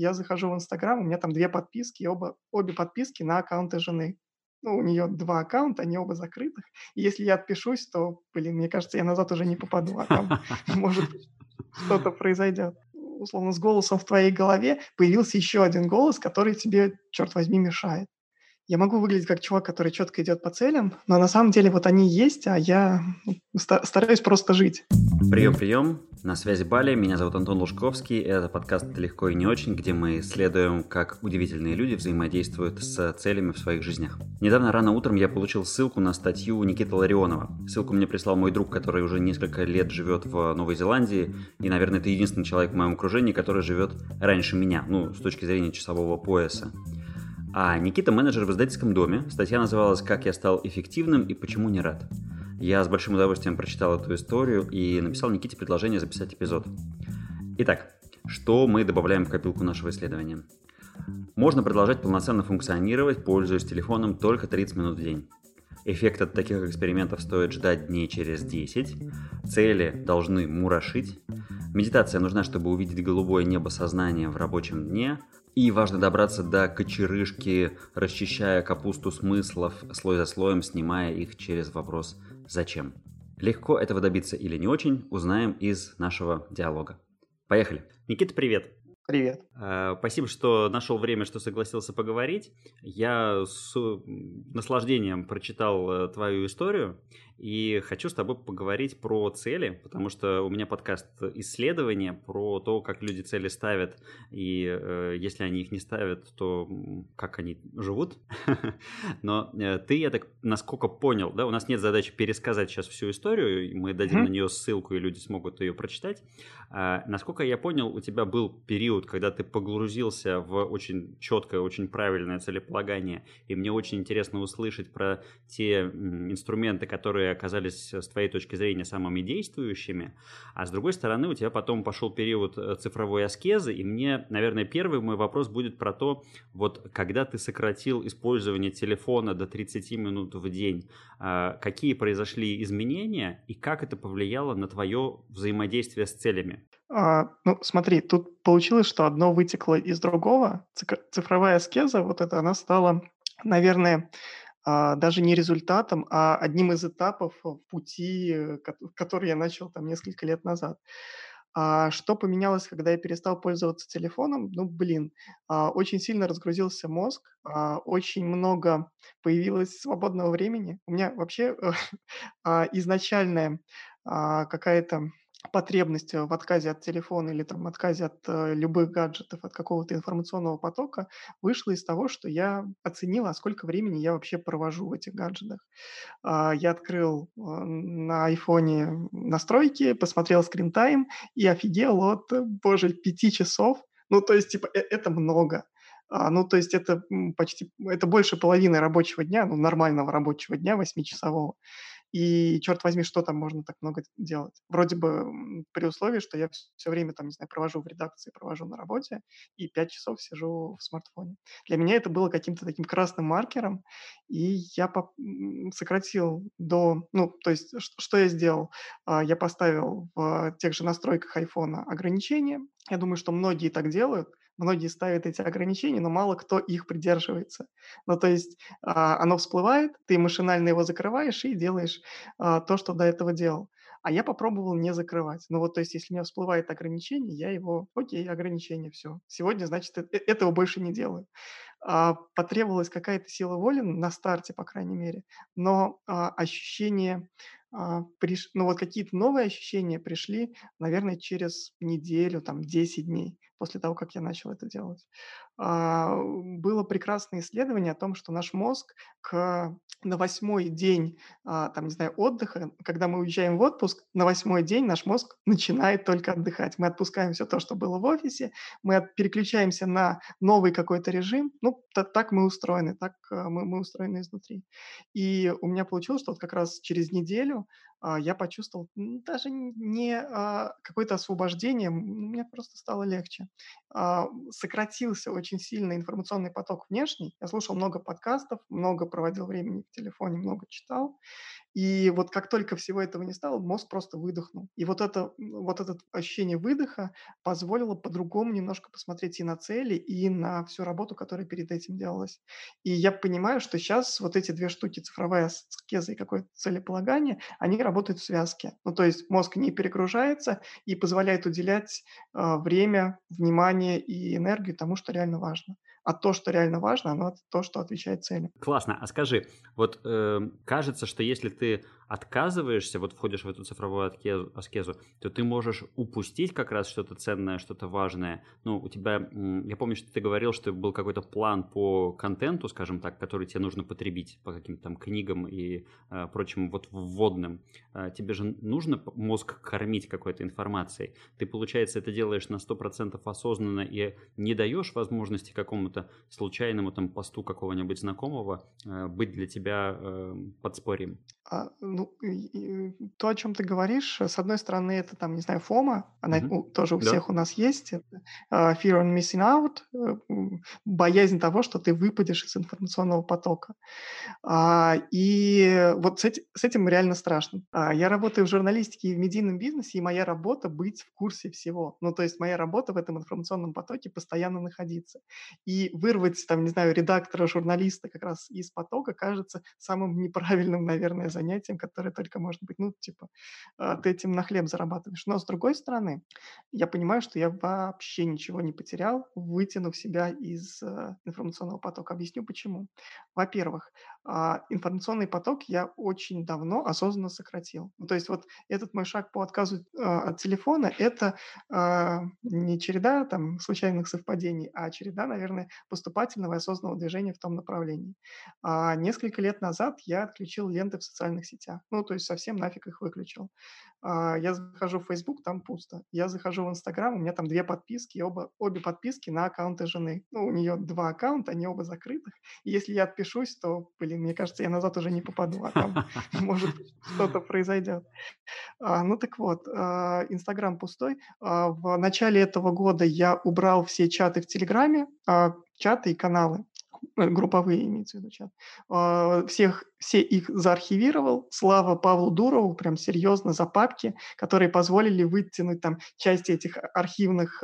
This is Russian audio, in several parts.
я захожу в Инстаграм, у меня там две подписки, оба, обе подписки на аккаунты жены. Ну, у нее два аккаунта, они оба закрытых. И если я отпишусь, то, блин, мне кажется, я назад уже не попаду, а там, может, что-то произойдет. Условно, с голосом в твоей голове появился еще один голос, который тебе, черт возьми, мешает я могу выглядеть как чувак, который четко идет по целям, но на самом деле вот они есть, а я стараюсь просто жить. Прием, прием. На связи Бали, меня зовут Антон Лужковский, это подкаст «Легко и не очень», где мы исследуем, как удивительные люди взаимодействуют с целями в своих жизнях. Недавно рано утром я получил ссылку на статью Никиты Ларионова. Ссылку мне прислал мой друг, который уже несколько лет живет в Новой Зеландии, и, наверное, это единственный человек в моем окружении, который живет раньше меня, ну, с точки зрения часового пояса. А Никита менеджер в издательском доме. Статья называлась «Как я стал эффективным и почему не рад». Я с большим удовольствием прочитал эту историю и написал Никите предложение записать эпизод. Итак, что мы добавляем в копилку нашего исследования? Можно продолжать полноценно функционировать, пользуясь телефоном только 30 минут в день. Эффект от таких экспериментов стоит ждать дней через 10. Цели должны мурашить. Медитация нужна, чтобы увидеть голубое небо сознания в рабочем дне – и важно добраться до кочерышки, расчищая капусту смыслов, слой за слоем, снимая их через вопрос «Зачем?». Легко этого добиться или не очень, узнаем из нашего диалога. Поехали. Никита, привет. Привет. А, спасибо, что нашел время, что согласился поговорить. Я с наслаждением прочитал э, твою историю и хочу с тобой поговорить про цели, потому что у меня подкаст исследования про то, как люди цели ставят, и э, если они их не ставят, то как они живут. Но э, ты, я так насколько понял, да, у нас нет задачи пересказать сейчас всю историю, мы дадим mm-hmm. на нее ссылку, и люди смогут ее прочитать. А, насколько я понял, у тебя был период, когда ты погрузился в очень четкое, очень правильное целеполагание, и мне очень интересно услышать про те инструменты, которые оказались с твоей точки зрения самыми действующими, а с другой стороны у тебя потом пошел период э, цифровой аскезы, и мне, наверное, первый мой вопрос будет про то, вот когда ты сократил использование телефона до 30 минут в день, а, какие произошли изменения и как это повлияло на твое взаимодействие с целями? А, ну, смотри, тут получилось, что одно вытекло из другого. Цифровая аскеза, вот это, она стала, наверное, а, даже не результатом, а одним из этапов пути, который я начал там несколько лет назад. А что поменялось, когда я перестал пользоваться телефоном? Ну, блин, а, очень сильно разгрузился мозг, а, очень много появилось свободного времени. У меня вообще изначальная какая-то потребность в отказе от телефона или там отказе от э, любых гаджетов, от какого-то информационного потока вышла из того, что я оценил, а сколько времени я вообще провожу в этих гаджетах. А, я открыл э, на айфоне настройки, посмотрел скрин-тайм и офигел от, э, боже, пяти часов. Ну, то есть, типа, э, это много. А, ну, то есть это почти, это больше половины рабочего дня, ну, нормального рабочего дня, восьмичасового. И, черт возьми, что там можно так много делать? Вроде бы при условии, что я все время там, не знаю, провожу в редакции, провожу на работе и пять часов сижу в смартфоне. Для меня это было каким-то таким красным маркером, и я сократил до... Ну, то есть что я сделал? А, я поставил в тех же настройках айфона ограничения. Я думаю, что многие так делают многие ставят эти ограничения, но мало кто их придерживается. Ну, то есть а, оно всплывает, ты машинально его закрываешь и делаешь а, то, что до этого делал. А я попробовал не закрывать. Ну вот, то есть, если у меня всплывает ограничение, я его, окей, ограничение, все. Сегодня, значит, э- этого больше не делаю. А, потребовалась какая-то сила воли на старте, по крайней мере, но а, ощущение а, приш... ну вот какие-то новые ощущения пришли, наверное, через неделю, там, 10 дней после того, как я начал это делать. А, было прекрасное исследование о том, что наш мозг к, на восьмой день, а, там, не знаю, отдыха, когда мы уезжаем в отпуск, на восьмой день наш мозг начинает только отдыхать. Мы отпускаем все то, что было в офисе, мы переключаемся на новый какой-то режим. Ну, так мы устроены, так а, мы, мы устроены изнутри. И у меня получилось, что вот как раз через неделю я почувствовал даже не а, какое-то освобождение, мне просто стало легче. А, сократился очень сильно информационный поток внешний. Я слушал много подкастов, много проводил времени в телефоне, много читал. И вот как только всего этого не стало, мозг просто выдохнул. И вот это вот это ощущение выдоха позволило по-другому немножко посмотреть и на цели, и на всю работу, которая перед этим делалась. И я понимаю, что сейчас вот эти две штуки, цифровая аскеза и какое-то целеполагание, они работают в связке. Ну, то есть мозг не перегружается и позволяет уделять э, время, внимание и энергию тому, что реально важно а то, что реально важно, оно то, что отвечает цели. Классно. А скажи, вот э, кажется, что если ты отказываешься, вот входишь в эту цифровую аскезу, то ты можешь упустить как раз что-то ценное, что-то важное. Ну, у тебя, я помню, что ты говорил, что был какой-то план по контенту, скажем так, который тебе нужно потребить по каким-то там книгам и э, прочим вот вводным. Э, тебе же нужно мозг кормить какой-то информацией. Ты, получается, это делаешь на 100% осознанно и не даешь возможности какому-то случайному там посту какого-нибудь знакомого э, быть для тебя э, подспорьем. А, ну, и, и, то, о чем ты говоришь, с одной стороны, это там, не знаю, фома, она mm-hmm. у, тоже у да. всех у нас есть. Uh, fear on missing out, боязнь того, что ты выпадешь из информационного потока. Uh, и вот с, эти, с этим реально страшно. Uh, я работаю в журналистике и в медийном бизнесе, и моя работа быть в курсе всего. Ну, то есть моя работа в этом информационном потоке постоянно находиться. И вырвать, там, не знаю, редактора, журналиста как раз из потока кажется самым неправильным, наверное, занятием, которое только может быть, ну, типа, а, ты этим на хлеб зарабатываешь. Но, с другой стороны, я понимаю, что я вообще ничего не потерял, вытянув себя из э, информационного потока. Объясню почему. Во-первых, а, информационный поток я очень давно осознанно сократил. Ну, то есть вот этот мой шаг по отказу а, от телефона – это не череда там случайных совпадений, а череда, наверное, поступательного и осознанного движения в том направлении. Несколько лет назад я отключил ленты в социальных сетях. Ну, то есть совсем нафиг их выключил. А, я захожу в Facebook, там пусто. Я захожу в Instagram, у меня там две подписки, оба, обе подписки на аккаунты жены. Ну, у нее два аккаунта, они оба закрытых. И если я отпишусь, то, блин, мне кажется, я назад уже не попаду, а там может что-то произойдет. А, ну так вот, а, Инстаграм пустой. В начале этого года я убрал все чаты в Телеграме, чаты и каналы. Э, групповые имеется в виду чат, а, всех, все их заархивировал. Слава Павлу Дурову, прям серьезно, за папки, которые позволили вытянуть там части этих архивных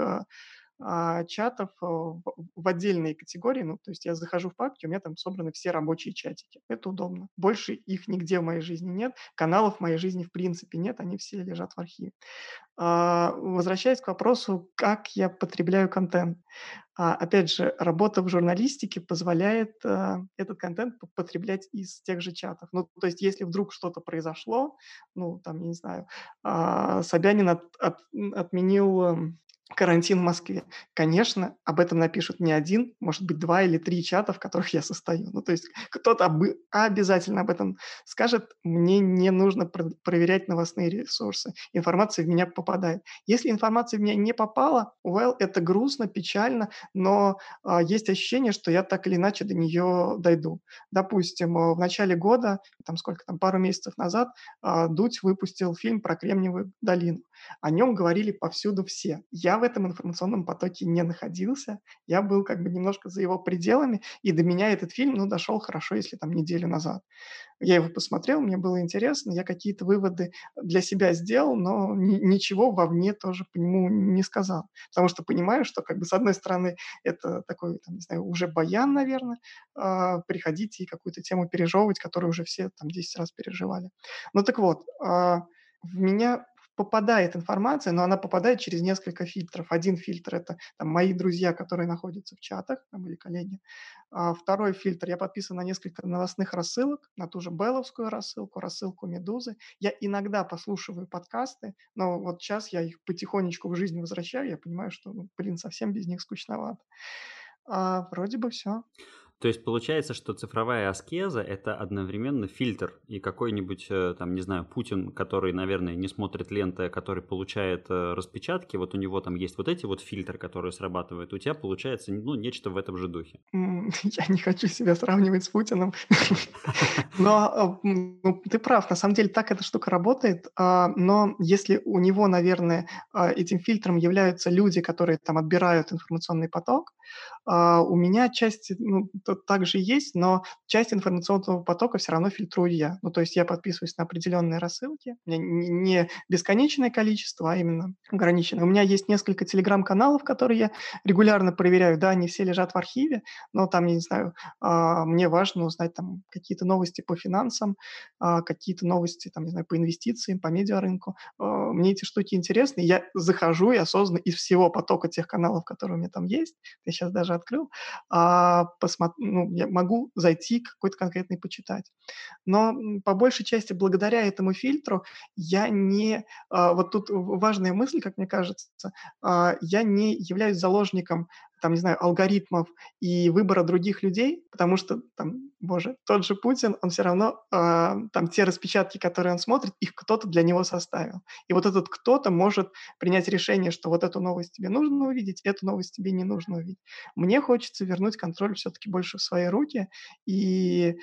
а, чатов а, в, отдельные категории. Ну, то есть я захожу в папки, у меня там собраны все рабочие чатики. Это удобно. Больше их нигде в моей жизни нет. Каналов в моей жизни в принципе нет, они все лежат в архиве. А, возвращаясь к вопросу, как я потребляю контент. А, опять же, работа в журналистике позволяет а, этот контент потреблять из тех же чатов. Ну, то есть, если вдруг что-то произошло, ну, там, я не знаю, Собянин от, от, отменил эм, карантин в Москве. Конечно, об этом напишут не один, может быть, два или три чата, в которых я состою. Ну, то есть кто-то об... обязательно об этом скажет. Мне не нужно про- проверять новостные ресурсы. Информация в меня попадает. Если информация в меня не попала, well, это грустно, печально, но а, есть ощущение, что я так или иначе до нее дойду. Допустим, в начале года, там сколько там, пару месяцев назад, а, Дудь выпустил фильм про Кремниевую долину. О нем говорили повсюду все. Я в этом информационном потоке не находился. Я был как бы немножко за его пределами, и до меня этот фильм, ну, дошел хорошо, если там неделю назад. Я его посмотрел, мне было интересно, я какие-то выводы для себя сделал, но ни- ничего вовне тоже по нему не сказал. Потому что понимаю, что как бы с одной стороны это такой, там, не знаю, уже баян, наверное, э, приходить и какую-то тему пережевывать, которую уже все там 10 раз переживали. Ну так вот, э, в меня попадает информация, но она попадает через несколько фильтров. Один фильтр – это там, мои друзья, которые находятся в чатах, там, или коллеги. А второй фильтр – я подписан на несколько новостных рассылок, на ту же Белловскую рассылку, рассылку Медузы. Я иногда послушиваю подкасты, но вот сейчас я их потихонечку в жизнь возвращаю, я понимаю, что, ну, блин, совсем без них скучновато. А, вроде бы все. То есть получается, что цифровая аскеза – это одновременно фильтр, и какой-нибудь, э, там, не знаю, Путин, который, наверное, не смотрит ленты, а который получает э, распечатки, вот у него там есть вот эти вот фильтры, которые срабатывают, у тебя получается, ну, нечто в этом же духе. Я не хочу себя сравнивать с Путиным, но э, ну, ты прав, на самом деле так эта штука работает, а, но если у него, наверное, этим фильтром являются люди, которые там отбирают информационный поток, у меня часть, ну, также есть, но часть информационного потока все равно фильтрую я. Ну, то есть я подписываюсь на определенные рассылки. У не бесконечное количество, а именно ограниченное. У меня есть несколько телеграм-каналов, которые я регулярно проверяю. Да, они все лежат в архиве, но там, я не знаю, а, мне важно узнать там какие-то новости по финансам, а, какие-то новости, там, не знаю, по инвестициям, по медиарынку. А, мне эти штуки интересны. Я захожу и осознанно из всего потока тех каналов, которые у меня там есть, я сейчас даже открыл, посмотр... ну, я могу зайти какой-то конкретный почитать. Но по большей части благодаря этому фильтру я не... Вот тут важная мысль, как мне кажется, я не являюсь заложником там, не знаю, алгоритмов и выбора других людей, потому что, там, боже, тот же Путин, он все равно, э, там, те распечатки, которые он смотрит, их кто-то для него составил. И вот этот кто-то может принять решение, что вот эту новость тебе нужно увидеть, эту новость тебе не нужно увидеть. Мне хочется вернуть контроль все-таки больше в свои руки и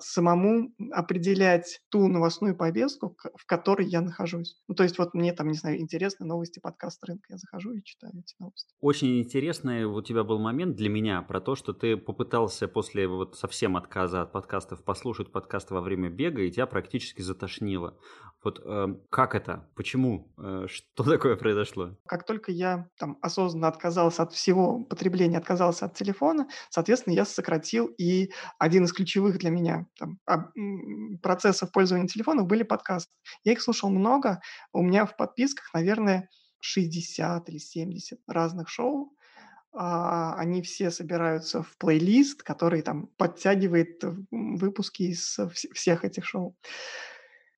самому определять ту новостную повестку, в которой я нахожусь. Ну, то есть вот мне там, не знаю, интересны новости подкаст рынка, я захожу и читаю эти новости. Очень интересный у тебя был момент для меня про то, что ты попытался после вот совсем отказа от подкастов послушать подкасты во время бега, и тебя практически затошнило. Вот э, как это? Почему? Э, что такое произошло? Как только я там осознанно отказался от всего потребления, отказался от телефона, соответственно, я сократил и один из ключевых для меня там, процессов пользования телефоном были подкасты. Я их слушал много. У меня в подписках, наверное, 60 или 70 разных шоу. А, они все собираются в плейлист, который там подтягивает выпуски из всех этих шоу.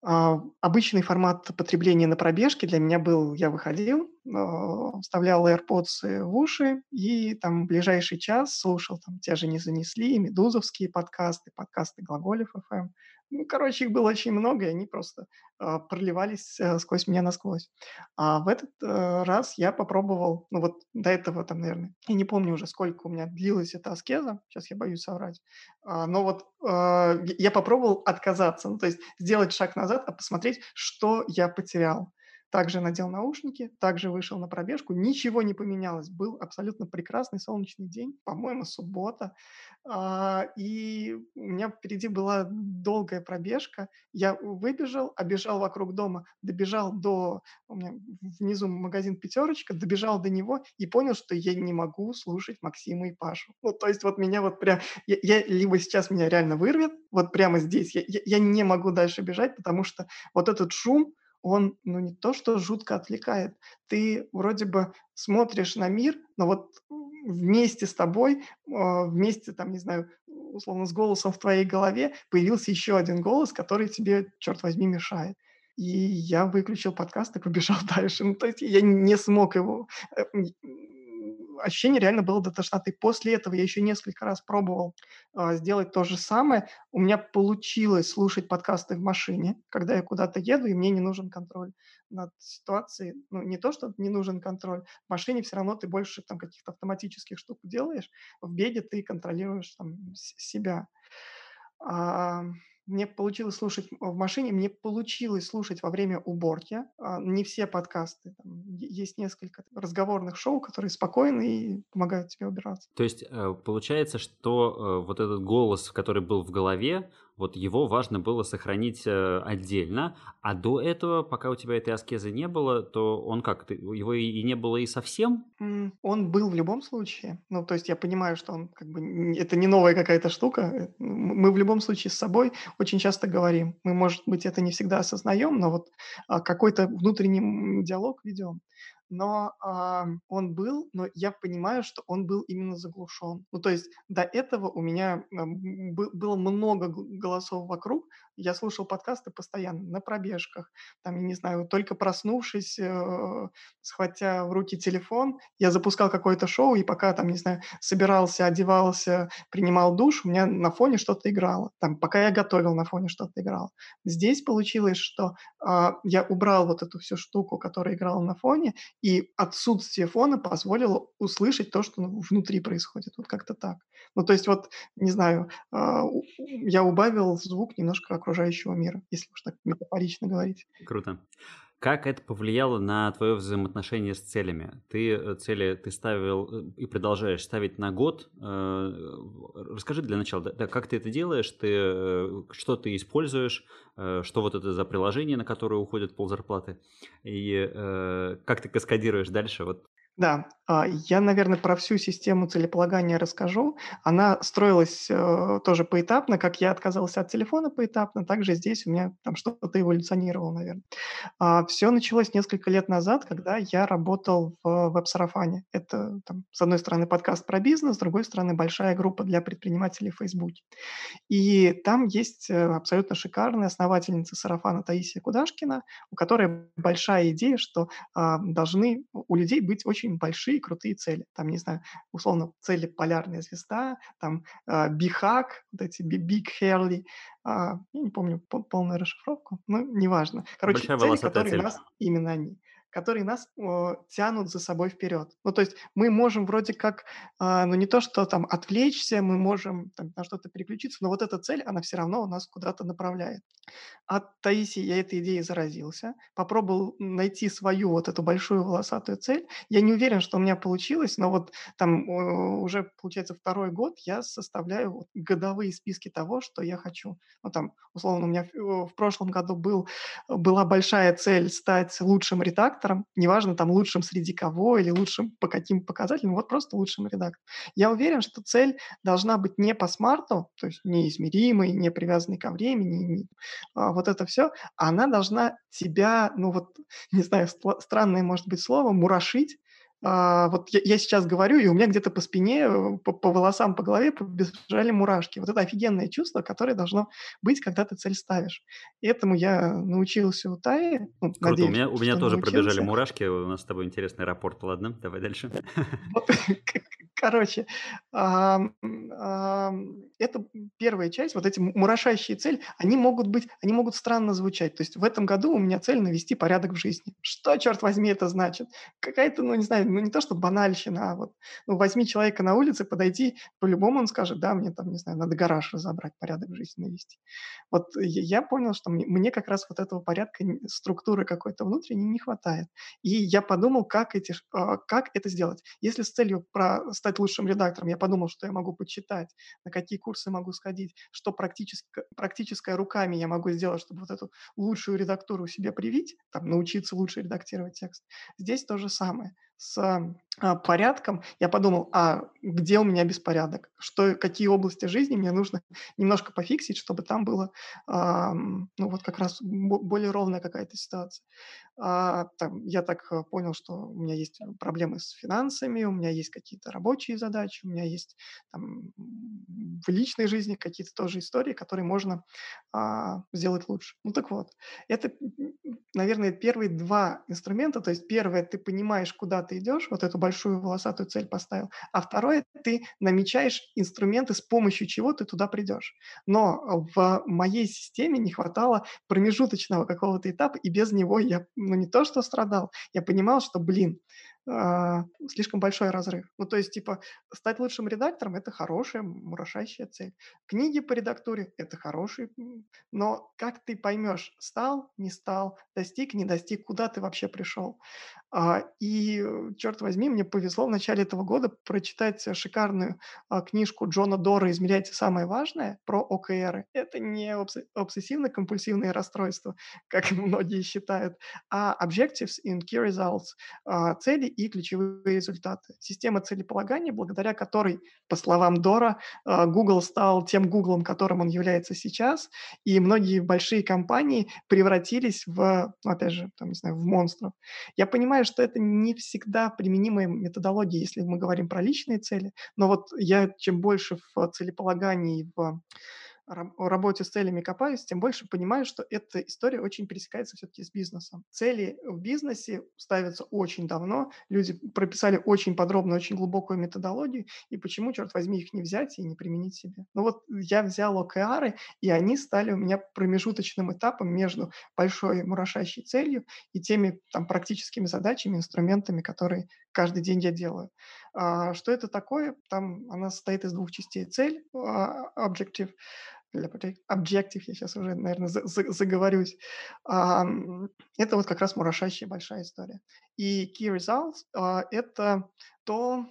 А, обычный формат потребления на пробежке для меня был, я выходил, а, вставлял AirPods в уши и там ближайший час слушал там те же «Не занесли», медузовские подкасты, подкасты Глаголев FM. Ну, короче, их было очень много, и они просто э, проливались э, сквозь меня насквозь. А в этот э, раз я попробовал, ну вот до этого там, наверное, я не помню уже, сколько у меня длилась эта аскеза, сейчас я боюсь соврать, а, но вот э, я попробовал отказаться, ну то есть сделать шаг назад, а посмотреть, что я потерял. Также надел наушники, также вышел на пробежку. Ничего не поменялось. Был абсолютно прекрасный солнечный день, по-моему, суббота. А, и у меня впереди была долгая пробежка. Я выбежал, обежал вокруг дома, добежал до... У меня внизу магазин «Пятерочка», добежал до него и понял, что я не могу слушать Максима и Пашу. Ну, то есть вот меня вот прям... Я, я либо сейчас меня реально вырвет, вот прямо здесь. Я, я, я не могу дальше бежать, потому что вот этот шум, он, ну, не то что жутко отвлекает, ты вроде бы смотришь на мир, но вот вместе с тобой, а, вместе, там, не знаю, условно, с голосом в твоей голове появился еще один голос, который тебе, черт возьми, мешает. И я выключил подкаст и побежал дальше. Ну, то есть я не смог его э, ощущение реально было до тошноты. После этого я еще несколько раз пробовал э, сделать то же самое. У меня получилось слушать подкасты в машине, когда я куда-то еду, и мне не нужен контроль над ситуацией. Ну, не то, что не нужен контроль. В машине все равно ты больше там каких-то автоматических штук делаешь. В беге ты контролируешь там себя. А, мне получилось слушать в машине, мне получилось слушать во время уборки. А, не все подкасты. Там есть несколько разговорных шоу, которые спокойны и помогают тебе убираться. То есть э, получается, что э, вот этот голос, который был в голове, вот его важно было сохранить э, отдельно, а до этого, пока у тебя этой аскезы не было, то он как, его и не было и совсем? Он был в любом случае. Ну, то есть я понимаю, что он как бы это не новая какая-то штука. Мы в любом случае с собой очень часто говорим. Мы, может быть, это не всегда осознаем, но вот а, какой-то внутренний диалог ведем но а, он был, но я понимаю, что он был именно заглушен. Ну, то есть до этого у меня а, было много голосов вокруг, я слушал подкасты постоянно на пробежках, там, я не знаю, только проснувшись, э, схватя в руки телефон, я запускал какое-то шоу, и пока, там, не знаю, собирался, одевался, принимал душ, у меня на фоне что-то играло. Там, пока я готовил, на фоне что-то играло. Здесь получилось, что э, я убрал вот эту всю штуку, которая играла на фоне, и отсутствие фона позволило услышать то, что внутри происходит. Вот как-то так. Ну, то есть вот, не знаю, э, я убавил звук немножко окружающего мира, если уж так метафорично говорить. Круто. Как это повлияло на твое взаимоотношение с целями? Ты э, цели ты ставил э, и продолжаешь ставить на год. Э, расскажи для начала, да, как ты это делаешь, ты, что ты используешь, что вот это за приложение, на которое уходит ползарплаты, и как ты каскадируешь дальше? Вот да, а, я, наверное, про всю систему целеполагания расскажу. Она строилась э, тоже поэтапно, как я отказался от телефона поэтапно, также здесь у меня там что-то эволюционировало, наверное. А, все началось несколько лет назад, когда я работал в веб-сарафане. Это, там, с одной стороны, подкаст про бизнес, с другой стороны, большая группа для предпринимателей в Фейсбуке. И там есть э, абсолютно шикарная основательница сарафана Таисия Кудашкина, у которой большая идея, что а, должны у людей быть очень очень большие, крутые цели. Там, не знаю, условно, цели полярная звезда, там бихак, вот эти Big Hurley, а, я не помню полную расшифровку, но неважно. Короче, Большая цели, которые цель. нас, именно они которые нас э, тянут за собой вперед. Ну, то есть мы можем вроде как, э, ну, не то, что там отвлечься, мы можем там, на что-то переключиться, но вот эта цель, она все равно у нас куда-то направляет. От Таисии я этой идеей заразился, попробовал найти свою вот эту большую волосатую цель. Я не уверен, что у меня получилось, но вот там э, уже, получается, второй год я составляю вот годовые списки того, что я хочу. Ну, там, условно, у меня в, в прошлом году был, была большая цель стать лучшим редактором, редактором, неважно, там, лучшим среди кого или лучшим по каким показателям, вот просто лучшим редактором. Я уверен, что цель должна быть не по смарту, то есть неизмеримой, не привязанной ко времени, не, а, вот это все, она должна тебя, ну вот, не знаю, странное может быть слово, мурашить, а, вот я, я сейчас говорю, и у меня где-то по спине, э, по, по волосам, по голове побежали мурашки. Вот это офигенное чувство, которое должно быть, когда ты цель ставишь. И этому я научился у Таи. Ну, Круто, надеюсь, у меня, у меня тоже научился. пробежали мурашки. У нас с тобой интересный рапорт. Ладно, давай дальше. Короче, это первая часть, вот эти мурашащие цели, они могут быть, они могут странно звучать. То есть в этом году у меня цель навести порядок в жизни. Что, черт возьми, это значит? Какая-то, ну, не знаю, ну, не то, что банальщина, а вот, ну, возьми человека на улице, подойти, по-любому он скажет, да, мне там, не знаю, надо гараж разобрать, порядок жизни навести. Вот я понял, что мне, мне как раз вот этого порядка, структуры какой-то внутренней не хватает. И я подумал, как, эти, а, как это сделать. Если с целью про стать лучшим редактором, я подумал, что я могу почитать, на какие курсы могу сходить, что практически, практическое руками я могу сделать, чтобы вот эту лучшую редактуру себе привить, там, научиться лучше редактировать текст. Здесь то же самое с порядком, я подумал, а где у меня беспорядок? Что, какие области жизни мне нужно немножко пофиксить, чтобы там было, а, ну вот как раз более ровная какая-то ситуация. А, там, я так э, понял, что у меня есть проблемы с финансами, у меня есть какие-то рабочие задачи, у меня есть там, в личной жизни какие-то тоже истории, которые можно а, сделать лучше. Ну так вот, это, наверное, первые два инструмента. То есть первое, ты понимаешь, куда ты идешь, вот эту большую волосатую цель поставил, а второе, ты намечаешь инструменты, с помощью чего ты туда придешь. Но в моей системе не хватало промежуточного какого-то этапа, и без него я, ну не то что страдал, я понимал, что, блин, а, слишком большой разрыв. Ну, то есть, типа, стать лучшим редактором – это хорошая, мурашащая цель. Книги по редактуре – это хороший, но как ты поймешь, стал, не стал, достиг, не достиг, куда ты вообще пришел? А, и, черт возьми, мне повезло в начале этого года прочитать шикарную а, книжку Джона Дора «Измеряйте самое важное» про ОКР. Это не обсессивно-компульсивные расстройства, как многие считают, а Objectives in Key Results цели и ключевые результаты. Система целеполагания, благодаря которой, по словам Дора, Google стал тем Google, которым он является сейчас, и многие большие компании превратились в, ну, опять же, там, не знаю, в монстров. Я понимаю, что это не всегда применимая методология, если мы говорим про личные цели, но вот я чем больше в целеполагании, в работе с целями копаюсь, тем больше понимаю, что эта история очень пересекается все-таки с бизнесом. Цели в бизнесе ставятся очень давно, люди прописали очень подробно, очень глубокую методологию, и почему, черт возьми, их не взять и не применить себе? Ну вот я взял ОКРы, и они стали у меня промежуточным этапом между большой мурашащей целью и теми там практическими задачами, инструментами, которые каждый день я делаю. А, что это такое? Там она состоит из двух частей. Цель, а, objective, objective, я сейчас уже, наверное, за, за, заговорюсь. А, это вот как раз мурашащая большая история. И key results это то,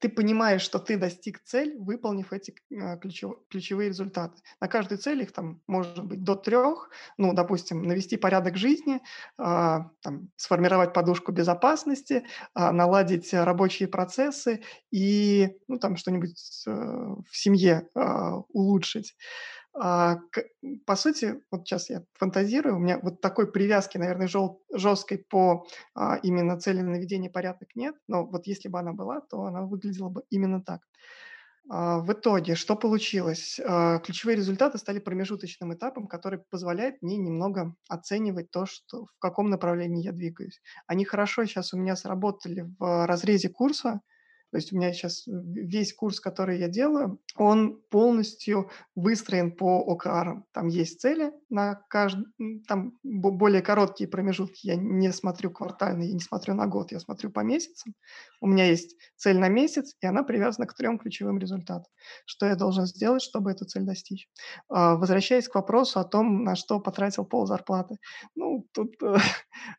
ты понимаешь, что ты достиг цель, выполнив эти ключев, ключевые результаты. На каждой цели их там может быть до трех. Ну, допустим, навести порядок жизни, э, там, сформировать подушку безопасности, э, наладить рабочие процессы и ну, там что-нибудь э, в семье улучшить. А, по сути, вот сейчас я фантазирую, у меня вот такой привязки, наверное, жел, жесткой по а, именно цели наведения порядок нет, но вот если бы она была, то она выглядела бы именно так. А, в итоге, что получилось? А, ключевые результаты стали промежуточным этапом, который позволяет мне немного оценивать то, что, в каком направлении я двигаюсь. Они хорошо сейчас у меня сработали в разрезе курса, то есть у меня сейчас весь курс, который я делаю, он полностью выстроен по ОКР. Там есть цели на каждый, там более короткие промежутки. Я не смотрю квартально, я не смотрю на год, я смотрю по месяцам. У меня есть цель на месяц, и она привязана к трем ключевым результатам. Что я должен сделать, чтобы эту цель достичь? А, возвращаясь к вопросу о том, на что потратил пол зарплаты. Ну, тут э,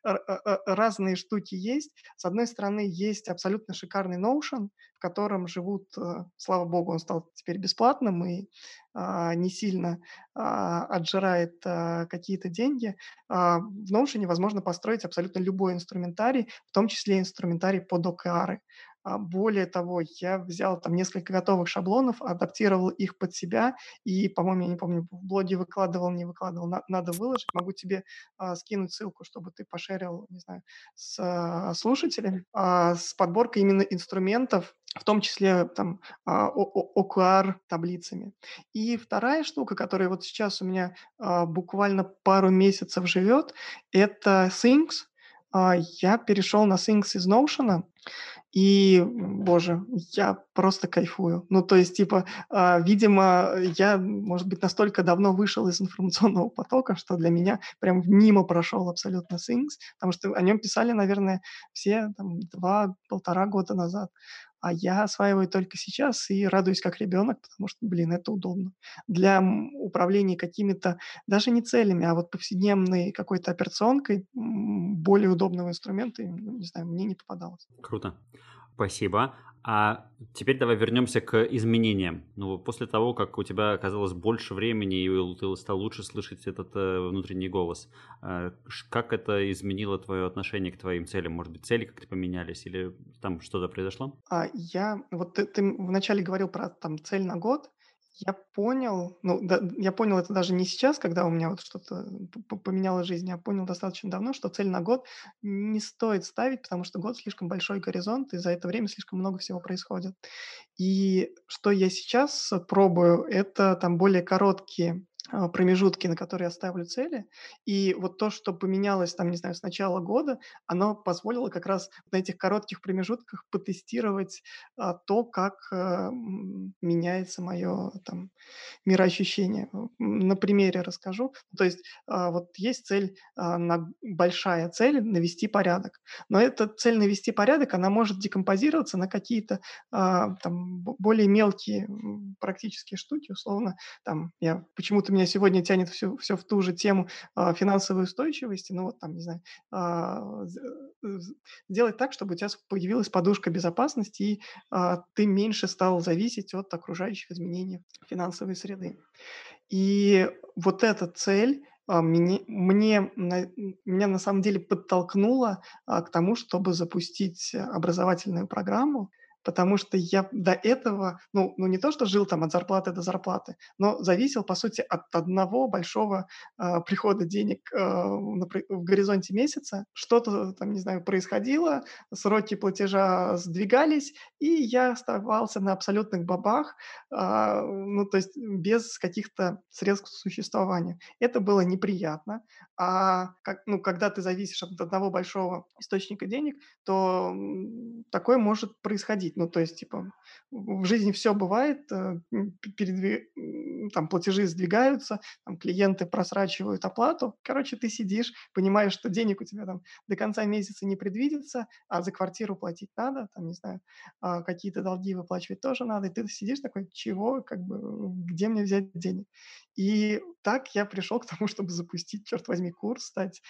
разные штуки есть. С одной стороны, есть абсолютно шикарный Notion, Amazon, в котором живут, э, слава богу, он стал теперь бесплатным и а, не сильно а, отжирает а, какие-то деньги. А, в Notion возможно построить абсолютно любой инструментарий, в том числе инструментарий под OKR. А, более того, я взял там несколько готовых шаблонов, адаптировал их под себя, и, по-моему, я не помню, в блоге выкладывал, не выкладывал, на, надо выложить. Могу тебе а, скинуть ссылку, чтобы ты пошерил, не знаю, с а, слушателями, а, с подборкой именно инструментов, в том числе там а, OKR таблицами. И вторая штука, которая вот сейчас у меня а, буквально пару месяцев живет, это Things. А, я перешел на Things из Notion, и, боже, я просто кайфую. Ну, то есть, типа, э, видимо, я, может быть, настолько давно вышел из информационного потока, что для меня прям мимо прошел абсолютно Things, потому что о нем писали, наверное, все там два-полтора года назад а я осваиваю только сейчас и радуюсь как ребенок, потому что, блин, это удобно. Для управления какими-то, даже не целями, а вот повседневной какой-то операционкой более удобного инструмента, не знаю, мне не попадалось. Круто. Спасибо. А теперь давай вернемся к изменениям. Ну, после того, как у тебя оказалось больше времени, и ты стал лучше слышать этот э, внутренний голос, э, как это изменило твое отношение к твоим целям? Может быть, цели как-то поменялись или там что-то произошло? А, я, вот ты, ты вначале говорил про там цель на год, я понял, ну, да, я понял это даже не сейчас, когда у меня вот что-то поменяло жизнь, я понял достаточно давно, что цель на год не стоит ставить, потому что год слишком большой горизонт, и за это время слишком много всего происходит. И что я сейчас пробую, это там более короткие промежутки, на которые я ставлю цели. И вот то, что поменялось там, не знаю, с начала года, оно позволило как раз на этих коротких промежутках потестировать а, то, как а, меняется мое там мироощущение. На примере расскажу. То есть а, вот есть цель, а, на, большая цель навести порядок. Но эта цель навести порядок, она может декомпозироваться на какие-то а, там более мелкие практические штуки, условно. Там я почему-то меня сегодня тянет все, все в ту же тему а, финансовой устойчивости, ну вот там, не знаю, а, сделать так, чтобы у тебя появилась подушка безопасности, и а, ты меньше стал зависеть от окружающих изменений финансовой среды. И вот эта цель мне, мне, меня на самом деле подтолкнула а, к тому, чтобы запустить образовательную программу, потому что я до этого, ну, ну не то, что жил там от зарплаты до зарплаты, но зависел, по сути, от одного большого э, прихода денег э, в горизонте месяца. Что-то там, не знаю, происходило, сроки платежа сдвигались, и я оставался на абсолютных бабах, э, ну, то есть без каких-то средств к существованию. Это было неприятно. А как, ну, когда ты зависишь от одного большого источника денег, то такое может происходить происходить. Ну, то есть, типа, в жизни все бывает, э, передви... там платежи сдвигаются, там клиенты просрачивают оплату. Короче, ты сидишь, понимаешь, что денег у тебя там до конца месяца не предвидится, а за квартиру платить надо, там, не знаю, а, какие-то долги выплачивать тоже надо, и ты сидишь такой, чего, как бы, где мне взять денег? И так я пришел к тому, чтобы запустить, черт возьми, курс, стать,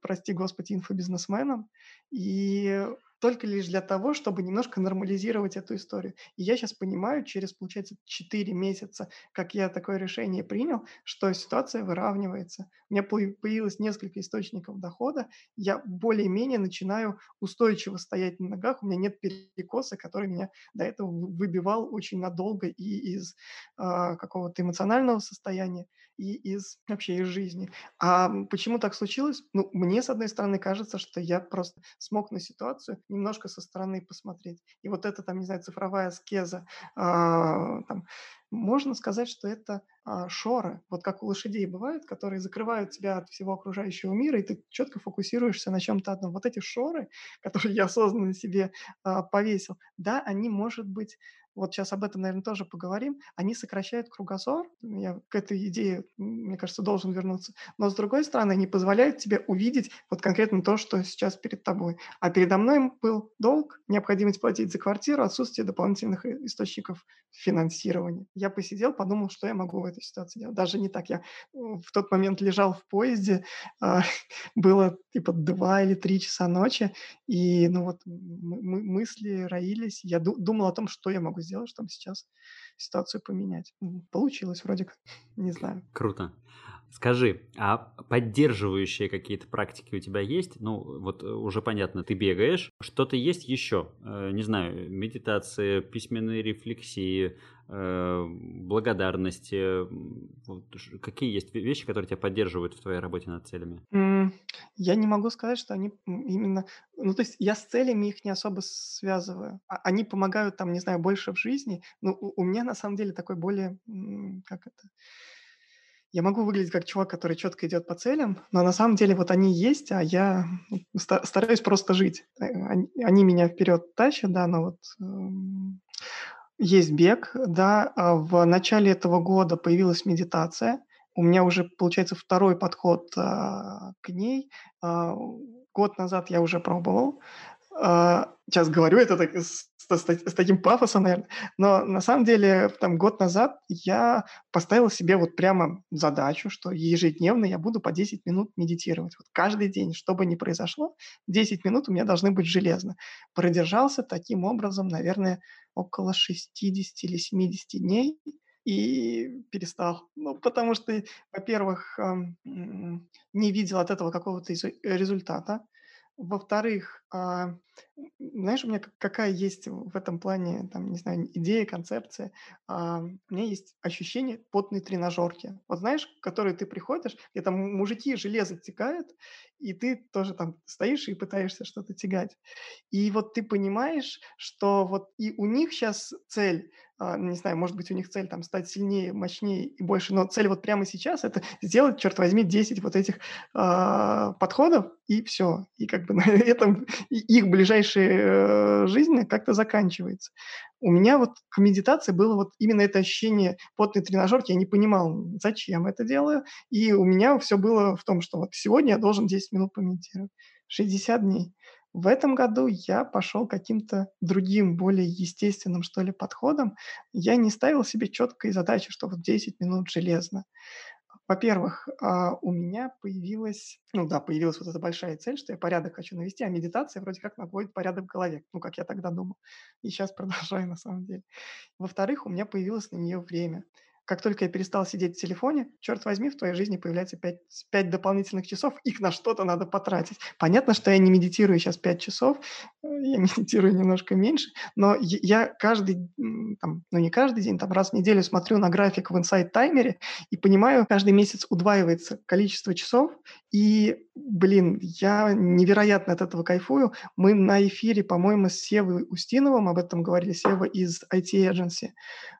прости господи, инфобизнесменом. И только лишь для того, чтобы немножко нормализировать эту историю. И я сейчас понимаю, через, получается, 4 месяца, как я такое решение принял, что ситуация выравнивается. У меня появилось несколько источников дохода, я более-менее начинаю устойчиво стоять на ногах, у меня нет перекоса, который меня до этого выбивал очень надолго и из э, какого-то эмоционального состояния, и из вообще из жизни. А почему так случилось? Ну, мне, с одной стороны, кажется, что я просто смог на ситуацию немножко со стороны посмотреть. И вот эта, там, не знаю, цифровая аскеза, а, там, можно сказать, что это а, шоры, вот как у лошадей бывают, которые закрывают тебя от всего окружающего мира, и ты четко фокусируешься на чем-то одном. Вот эти шоры, которые я осознанно себе а, повесил, да, они, может быть, вот сейчас об этом, наверное, тоже поговорим, они сокращают кругозор. Я к этой идее, мне кажется, должен вернуться. Но, с другой стороны, они позволяют тебе увидеть вот конкретно то, что сейчас перед тобой. А передо мной был долг, необходимость платить за квартиру, отсутствие дополнительных источников финансирования. Я посидел, подумал, что я могу в этой ситуации делать. Даже не так. Я в тот момент лежал в поезде, а, было типа два или три часа ночи, и ну вот мысли роились. Я думал о том, что я могу сделать, чтобы сейчас ситуацию поменять. Получилось вроде как, не знаю. Круто. Скажи, а поддерживающие какие-то практики у тебя есть? Ну, вот э, уже понятно, ты бегаешь. Что-то есть еще? Э, не знаю, медитация, письменные рефлексии, э, благодарности. Какие есть вещи, которые тебя поддерживают в твоей работе над целями? Я не могу сказать, что они именно... Ну, то есть я с целями их не особо связываю. А, они помогают там, не знаю, больше в жизни. Но у меня на самом деле такой более... Как это? я могу выглядеть как чувак, который четко идет по целям, но на самом деле вот они есть, а я стараюсь просто жить. Э, они, меня вперед тащат, да, но вот э, есть бег, да. А в начале этого года появилась медитация. У меня уже получается второй подход э, к ней. Э, год назад я уже пробовал. Э, сейчас говорю это так, с, с, с таким пафосом, наверное, но на самом деле там год назад я поставил себе вот прямо задачу, что ежедневно я буду по 10 минут медитировать. Вот каждый день, что бы ни произошло, 10 минут у меня должны быть железно. Продержался таким образом, наверное, около 60 или 70 дней, и перестал. Ну, потому что, во-первых, не видел от этого какого-то результата. Во-вторых, а, знаешь, у меня какая есть в этом плане, там, не знаю, идея, концепция. А, у меня есть ощущение потной тренажерки. Вот знаешь, в которой ты приходишь, где там мужики железо тягают, и ты тоже там стоишь и пытаешься что-то тягать. И вот ты понимаешь, что вот и у них сейчас цель не знаю, может быть, у них цель там стать сильнее, мощнее и больше, но цель вот прямо сейчас это сделать, черт возьми, 10 вот этих э, подходов, и все. И как бы на этом их ближайшая э, жизнь как-то заканчивается. У меня вот к медитации было вот именно это ощущение потной тренажерки, я не понимал, зачем это делаю, и у меня все было в том, что вот сегодня я должен 10 минут помедитировать, 60 дней. В этом году я пошел каким-то другим, более естественным, что ли, подходом. Я не ставил себе четкой задачи, что вот 10 минут железно. Во-первых, а, у меня появилась, ну да, появилась вот эта большая цель, что я порядок хочу навести, а медитация вроде как наводит порядок в голове, ну, как я тогда думал. И сейчас продолжаю на самом деле. Во-вторых, у меня появилось на нее время как только я перестал сидеть в телефоне, черт возьми, в твоей жизни появляется 5, 5 дополнительных часов, их на что-то надо потратить. Понятно, что я не медитирую сейчас 5 часов, я медитирую немножко меньше, но я каждый, там, ну не каждый день, там раз в неделю смотрю на график в Insight таймере и понимаю, каждый месяц удваивается количество часов, и, блин, я невероятно от этого кайфую. Мы на эфире, по-моему, с Севой Устиновым об этом говорили, Сева из IT Agency,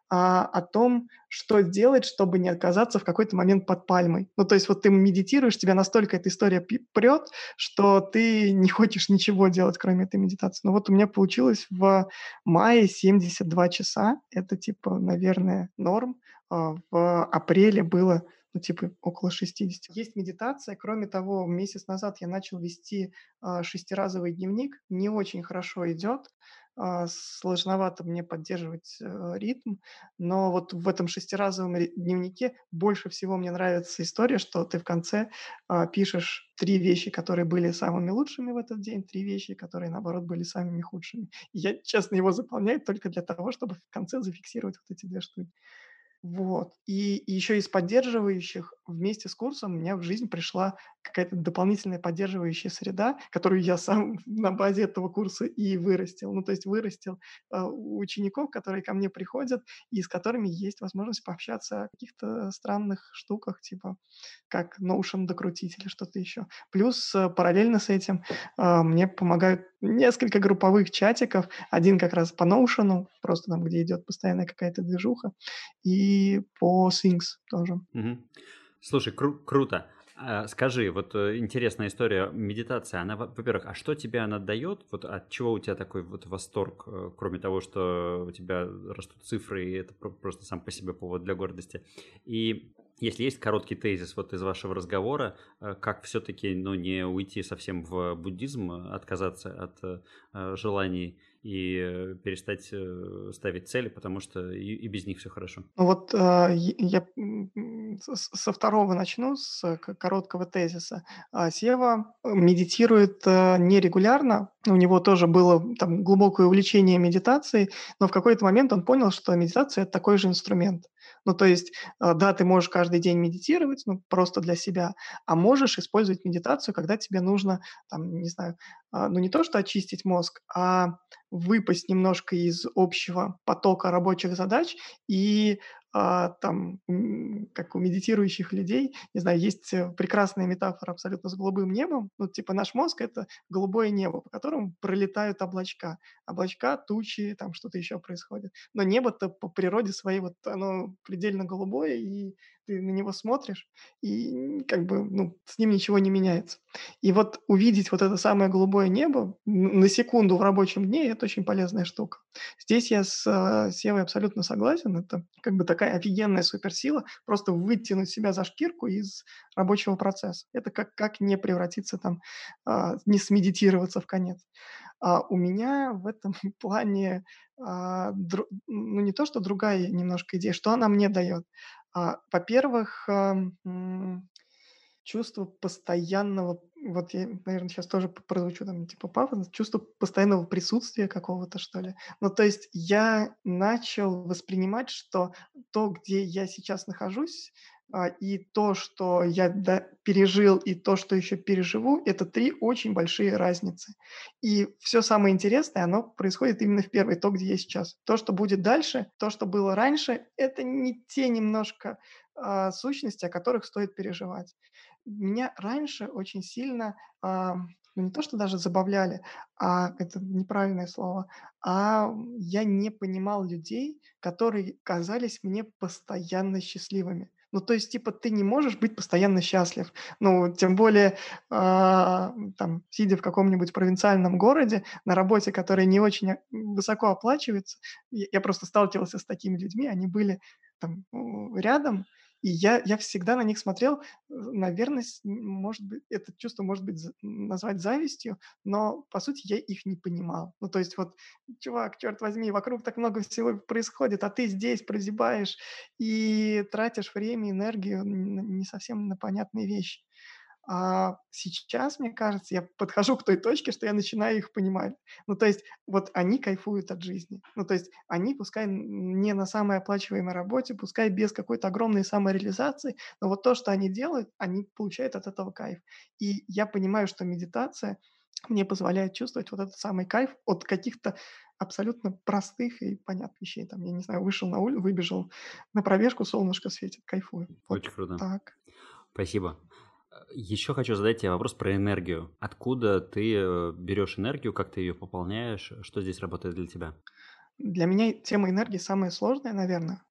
а, о том, что делать, чтобы не оказаться в какой-то момент под пальмой. Ну, то есть вот ты медитируешь, тебя настолько эта история прет, что ты не хочешь ничего делать, кроме этой медитации. Но вот у меня получилось в мае 72 часа. Это типа, наверное, норм. а, в апреле было ну, типа около 60. Есть медитация. Кроме того, месяц назад я начал вести а, шестиразовый дневник. Не очень хорошо идет. А, сложновато мне поддерживать э, ритм, но вот в этом шестиразовом дневнике больше всего мне нравится история, что ты в конце а, пишешь три вещи, которые были самыми лучшими в этот день, три вещи, которые, наоборот, были самыми худшими. И я, честно, его заполняю только для того, чтобы в конце зафиксировать вот эти две штуки. Вот. И, еще из поддерживающих вместе с курсом у меня в жизнь пришла какая-то дополнительная поддерживающая среда, которую я сам на базе этого курса и вырастил. Ну, то есть вырастил э, учеников, которые ко мне приходят и с которыми есть возможность пообщаться о каких-то странных штуках, типа как Notion докрутить или что-то еще. Плюс э, параллельно с этим э, мне помогают несколько групповых чатиков. Один как раз по Notion, просто там, где идет постоянная какая-то движуха, и по Things тоже. Угу. Слушай, кру- круто. А, скажи, вот э, интересная история, медитация, она, во-первых, а что тебе она дает? Вот от чего у тебя такой вот восторг, э, кроме того, что у тебя растут цифры, и это просто сам по себе повод для гордости? И если есть короткий тезис вот из вашего разговора, э, как все-таки ну, не уйти совсем в буддизм, отказаться от желаний и э, перестать э, ставить цели, потому что и, и без них все хорошо. Ну вот э, я со второго начну, с короткого тезиса. А, Сева медитирует нерегулярно, у него тоже было там глубокое увлечение медитацией, но в какой-то момент он понял, что медитация – это такой же инструмент. Ну, то есть, да, ты можешь каждый день медитировать, ну, просто для себя, а можешь использовать медитацию, когда тебе нужно, там, не знаю, а, ну, не то, что очистить мозг, а выпасть немножко из общего потока рабочих задач и там, как у медитирующих людей, не знаю, есть э, прекрасная метафора абсолютно с голубым небом. Ну, типа наш мозг — это голубое небо, по которому пролетают облачка. Облачка, тучи, там что-то еще происходит. Но небо-то по природе своей вот оно предельно голубое, и ты на него смотришь, и как бы, ну, с ним ничего не меняется. И вот увидеть вот это самое голубое небо на секунду в рабочем дне – это очень полезная штука. Здесь я с э, Севой абсолютно согласен. Это как бы такая офигенная суперсила, просто вытянуть себя за шкирку из рабочего процесса. Это как, как не превратиться там, а, не смедитироваться в конец. А у меня в этом плане, а, ну не то, что другая немножко идея, что она мне дает. А, во-первых, чувство постоянного, вот я, наверное, сейчас тоже прозвучу там типа пафосно, чувство постоянного присутствия какого-то, что ли. Ну, то есть я начал воспринимать, что то, где я сейчас нахожусь, и то, что я пережил, и то, что еще переживу, это три очень большие разницы. И все самое интересное, оно происходит именно в первой, то, где я сейчас. То, что будет дальше, то, что было раньше, это не те немножко а, сущности, о которых стоит переживать. Меня раньше очень сильно, а, ну не то, что даже забавляли, а это неправильное слово, а я не понимал людей, которые казались мне постоянно счастливыми. Ну, то есть, типа, ты не можешь быть постоянно счастлив. Ну, тем более, э, там, сидя в каком-нибудь провинциальном городе, на работе, которая не очень высоко оплачивается, я, я просто сталкивался с такими людьми, они были там рядом, и я, я всегда на них смотрел, наверное, может быть, это чувство может быть назвать завистью, но, по сути, я их не понимал. Ну, то есть вот, чувак, черт возьми, вокруг так много всего происходит, а ты здесь прозябаешь и тратишь время, энергию не совсем на понятные вещи. А сейчас, мне кажется, я подхожу к той точке, что я начинаю их понимать. Ну, то есть, вот они кайфуют от жизни. Ну, то есть, они, пускай не на самой оплачиваемой работе, пускай без какой-то огромной самореализации, но вот то, что они делают, они получают от этого кайф. И я понимаю, что медитация мне позволяет чувствовать вот этот самый кайф от каких-то абсолютно простых и понятных вещей. Там, я не знаю, вышел на улицу, выбежал на пробежку, солнышко светит, кайфую. Очень вот круто. Так. Спасибо. Еще хочу задать тебе вопрос про энергию. Откуда ты э, берешь энергию, как ты ее пополняешь, что здесь работает для тебя? Для меня тема энергии самая сложная, наверное.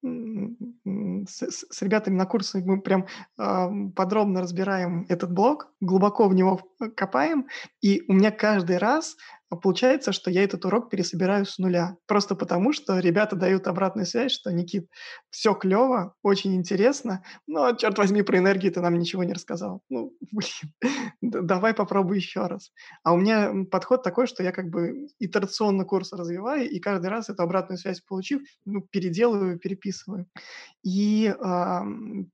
С, с, с ребятами на курсе мы прям э, подробно разбираем этот блок, глубоко в него копаем, и у меня каждый раз получается, что я этот урок пересобираю с нуля. Просто потому, что ребята дают обратную связь, что, Никит, все клево, очень интересно, но, черт возьми, про энергию ты нам ничего не рассказал. Ну, блин, давай попробуй еще раз. А у меня подход такой, что я как бы итерационно курс развиваю, и каждый раз эту обратную связь получив, ну, переделываю, переписываю. И э,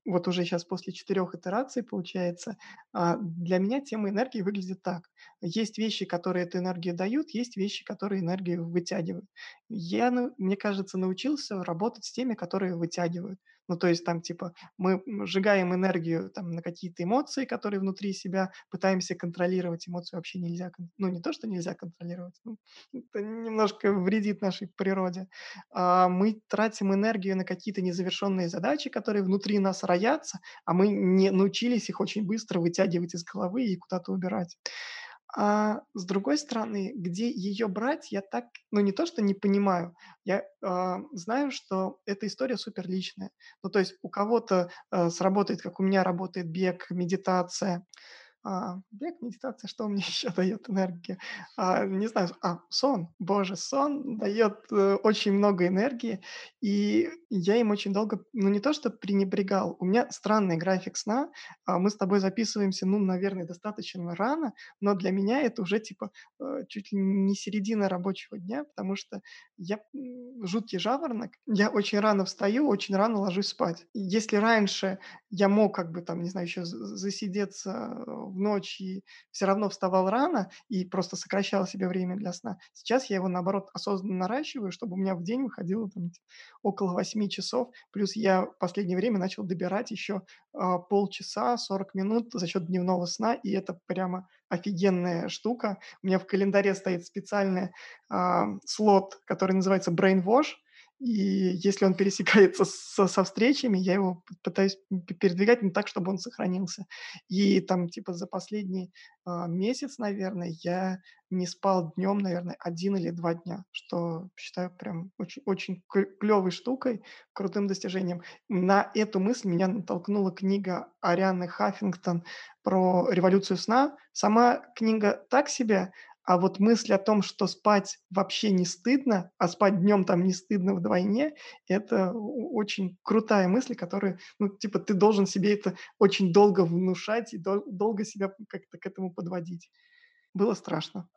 вот уже сейчас после четырех итераций, получается, э, для меня тема энергии выглядит так. Есть вещи, которые эту энергию дают, есть вещи, которые энергию вытягивают. Я, ну, мне кажется, научился работать с теми, которые вытягивают. Ну, то есть там, типа, мы сжигаем энергию там на какие-то эмоции, которые внутри себя, пытаемся контролировать. Эмоции вообще нельзя, ну, не то, что нельзя контролировать, ну, это немножко вредит нашей природе. А мы тратим энергию на какие-то незавершенные задачи, которые внутри нас роятся, а мы не научились их очень быстро вытягивать из головы и куда-то убирать. А с другой стороны, где ее брать, я так, ну не то, что не понимаю, я а, знаю, что эта история супер личная. Ну то есть у кого-то а, сработает, как у меня работает бег, медитация, а, бег, медитация, что мне еще дает энергию? А, не знаю, а, сон. Боже, сон дает э, очень много энергии, и я им очень долго, ну не то что пренебрегал, у меня странный график сна, а, мы с тобой записываемся, ну, наверное, достаточно рано, но для меня это уже типа э, чуть ли не середина рабочего дня, потому что я жуткий жаворонок, я очень рано встаю, очень рано ложусь спать. Если раньше я мог как бы там, не знаю, еще засидеться в ночь и все равно вставал рано и просто сокращал себе время для сна. Сейчас я его, наоборот, осознанно наращиваю, чтобы у меня в день выходило там, около 8 часов. Плюс я в последнее время начал добирать еще а, полчаса, 40 минут за счет дневного сна, и это прямо офигенная штука. У меня в календаре стоит специальный а, слот, который называется Brain Wash, и если он пересекается со, со встречами, я его пытаюсь передвигать не так, чтобы он сохранился. И там, типа, за последний а, месяц, наверное, я не спал днем, наверное, один или два дня, что считаю прям очень, очень клевой штукой, крутым достижением. На эту мысль меня натолкнула книга Арианы Хаффингтон про революцию сна. Сама книга так себе, а вот мысль о том, что спать вообще не стыдно, а спать днем там не стыдно вдвойне, это очень крутая мысль, которую, ну, типа, ты должен себе это очень долго внушать и дол- долго себя как-то к этому подводить. Было страшно.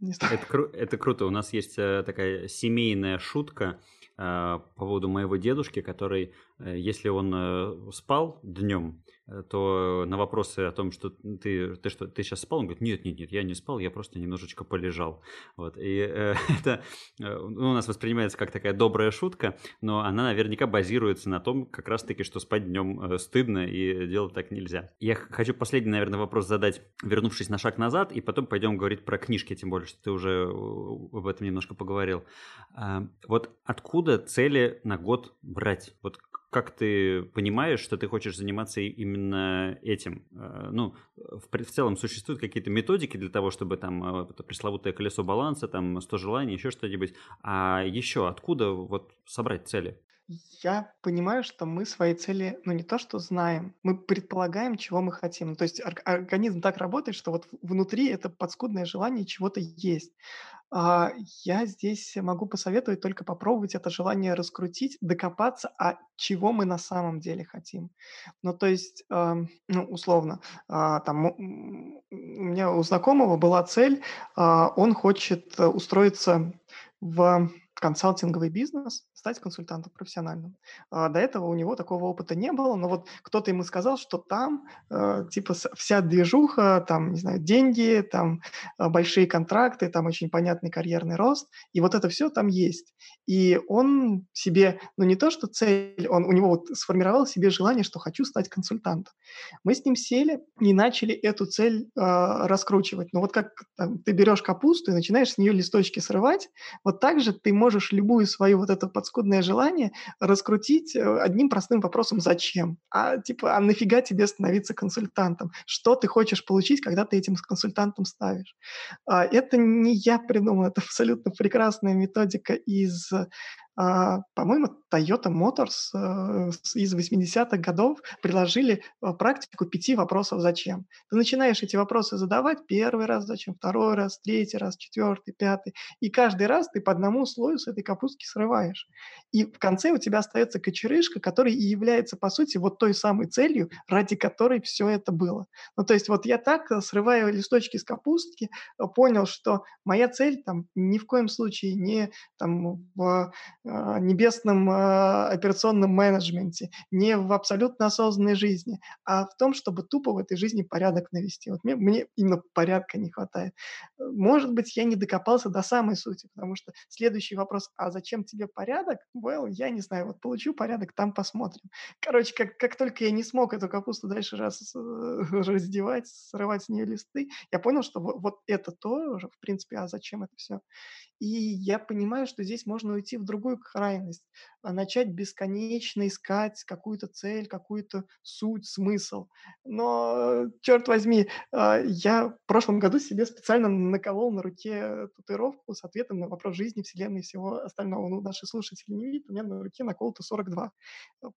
Не это, кру- это круто. У нас есть э, такая семейная шутка э, по поводу моего дедушки, который, э, если он э, спал днем, то на вопросы о том, что ты, ты что, ты сейчас спал, он говорит, нет, нет, нет, я не спал, я просто немножечко полежал. Вот. И э, это э, ну, у нас воспринимается как такая добрая шутка, но она наверняка базируется на том, как раз-таки, что спать днем э, стыдно и делать так нельзя. Я хочу последний, наверное, вопрос задать, вернувшись на шаг назад, и потом пойдем говорить про книжки, тем более, что ты уже об этом немножко поговорил. Э, вот откуда цели на год брать? Вот как ты понимаешь, что ты хочешь заниматься именно этим? Э, ну, в, в целом существуют какие-то методики для того, чтобы там это пресловутое колесо баланса, там 100 желаний, еще что-нибудь. А еще откуда вот собрать цели? Я понимаю, что мы свои цели, ну не то что знаем, мы предполагаем, чего мы хотим. То есть организм так работает, что вот внутри это подскудное желание чего-то есть. А, я здесь могу посоветовать только попробовать это желание раскрутить, докопаться, а чего мы на самом деле хотим. Ну, то есть, ну, условно, а, там у меня у знакомого была цель, а, он хочет э, устроиться в консалтинговый бизнес, стать консультантом профессиональным. А, до этого у него такого опыта не было, но вот кто-то ему сказал, что там э, типа вся движуха, там, не знаю, деньги, там э, большие контракты, там очень понятный карьерный рост, и вот это все там есть. И он себе, ну не то что цель, он у него вот сформировал себе желание, что хочу стать консультантом. Мы с ним сели и начали эту цель э, раскручивать. Но вот как там, ты берешь капусту и начинаешь с нее листочки срывать, вот так же ты можешь можешь любую свою вот это подскудное желание раскрутить э, одним простым вопросом «зачем?». А типа, а нафига тебе становиться консультантом? Что ты хочешь получить, когда ты этим консультантом ставишь? А, это не я придумал, это абсолютно прекрасная методика из по-моему, Toyota Motors э, из 80-х годов приложили э, практику пяти вопросов «Зачем?». Ты начинаешь эти вопросы задавать первый раз «Зачем?», второй раз, третий раз, четвертый, пятый. И каждый раз ты по одному слою с этой капустки срываешь. И в конце у тебя остается кочерышка, которая и является, по сути, вот той самой целью, ради которой все это было. Ну, то есть вот я так, э, срывая листочки с капустки, понял, что моя цель там ни в коем случае не там в небесном э, операционном менеджменте, не в абсолютно осознанной жизни, а в том, чтобы тупо в этой жизни порядок навести. Вот мне, мне именно порядка не хватает. Может быть, я не докопался до самой сути, потому что следующий вопрос, а зачем тебе порядок? Well, я не знаю, вот получу порядок, там посмотрим. Короче, как, как только я не смог эту капусту дальше раз раздевать, срывать с нее листы, я понял, что вот, это тоже, в принципе, а зачем это все? И я понимаю, что здесь можно уйти в другую крайность, а начать бесконечно искать какую-то цель, какую-то суть, смысл. Но, черт возьми, а, я в прошлом году себе специально наколол на руке татуировку с ответом на вопрос жизни, Вселенной и всего остального. Ну, наши слушатели не видят, у меня на руке наколото 42.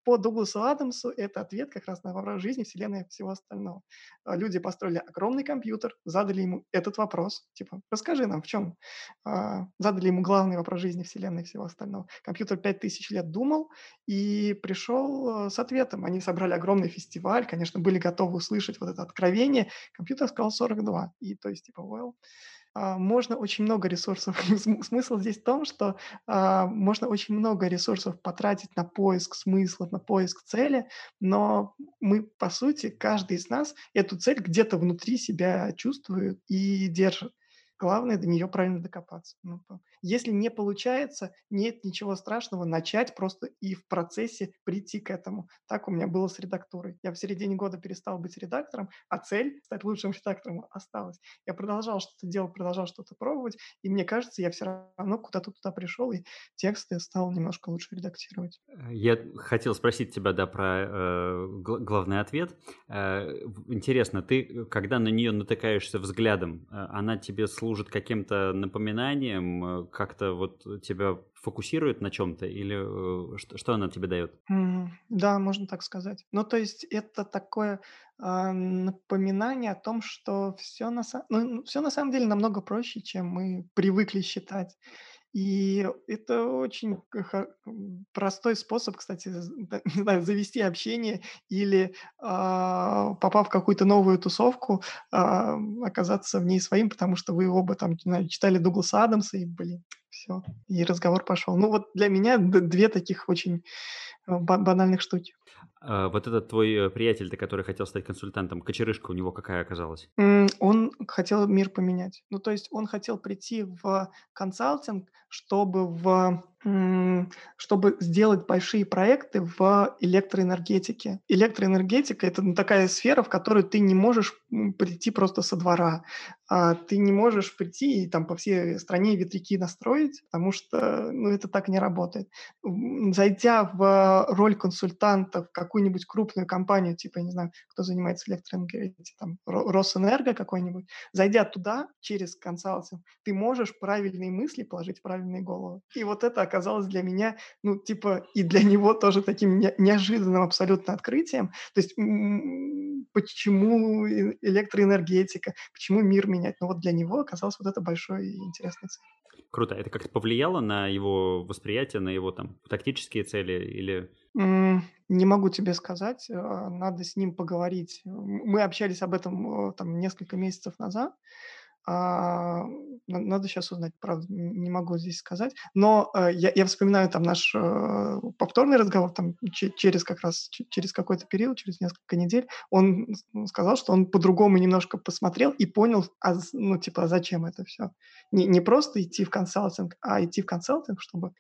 По Дугласу Адамсу это ответ как раз на вопрос жизни, Вселенной и всего остального. А, люди построили огромный компьютер, задали ему этот вопрос, типа, расскажи нам, в чем задали ему главный вопрос жизни Вселенной и всего остального. Компьютер 5000 лет думал и пришел э, с ответом. Они собрали огромный фестиваль, конечно, были готовы услышать вот это откровение. Компьютер сказал 42. И то есть, типа, well, а, можно очень много ресурсов. Смысл здесь в том, что а, можно очень много ресурсов потратить на поиск смысла, на поиск цели, но мы, по сути, каждый из нас эту цель где-то внутри себя чувствует и держит. Главное до нее правильно докопаться. Ну, если не получается, нет ничего страшного начать просто и в процессе прийти к этому. Так у меня было с редактурой. Я в середине года перестал быть редактором, а цель стать лучшим редактором осталась. Я продолжал что-то делать, продолжал что-то пробовать, и мне кажется, я все равно куда-то туда пришел, и тексты стал немножко лучше редактировать. Э, я хотел спросить тебя, да, про э, главный ответ. Э, интересно, ты, когда на нее натыкаешься взглядом, э, она тебе служит каким-то напоминанием, э, как-то вот тебя фокусирует на чем-то или э, что, что она тебе дает? Mm, да, можно так сказать. Ну, то есть это такое э, напоминание о том, что все на, ну, все на самом деле намного проще, чем мы привыкли считать. И это очень простой способ, кстати, не знаю, завести общение или, а, попав в какую-то новую тусовку, а, оказаться в ней своим, потому что вы оба там, не знаю, читали Дугласа Адамса и, блин, все, и разговор пошел. Ну вот для меня две таких очень э, банальных штуки. А, вот этот твой э, приятель, который хотел стать консультантом, кочерышка у него какая оказалась? Он хотел мир поменять. Ну, то есть он хотел прийти в консалтинг, чтобы в чтобы сделать большие проекты в электроэнергетике. Электроэнергетика – это ну, такая сфера, в которую ты не можешь прийти просто со двора. А ты не можешь прийти и там по всей стране ветряки настроить, потому что ну, это так не работает. Зайдя в роль консультанта в какую-нибудь крупную компанию, типа, я не знаю, кто занимается электроэнергетикой, там, Росэнерго какой-нибудь, зайдя туда через консалтинг, ты можешь правильные мысли положить в правильные головы. И вот это оказалось для меня, ну, типа, и для него тоже таким неожиданным абсолютно открытием. То есть почему электроэнергетика, почему мир менять? Но вот для него оказалось вот это большой и интересный цель. Круто. Это как-то повлияло на его восприятие, на его там тактические цели или... Не могу тебе сказать, а, надо с ним поговорить. Мы общались об этом там несколько месяцев назад, а, надо сейчас узнать, правда, не могу здесь сказать. Но э, я, я вспоминаю там наш э, повторный разговор там через как раз через какой-то период, через несколько недель. Он сказал, что он по-другому немножко посмотрел и понял, а, ну типа, зачем это все? Не, не просто идти в консалтинг, а идти в консалтинг, чтобы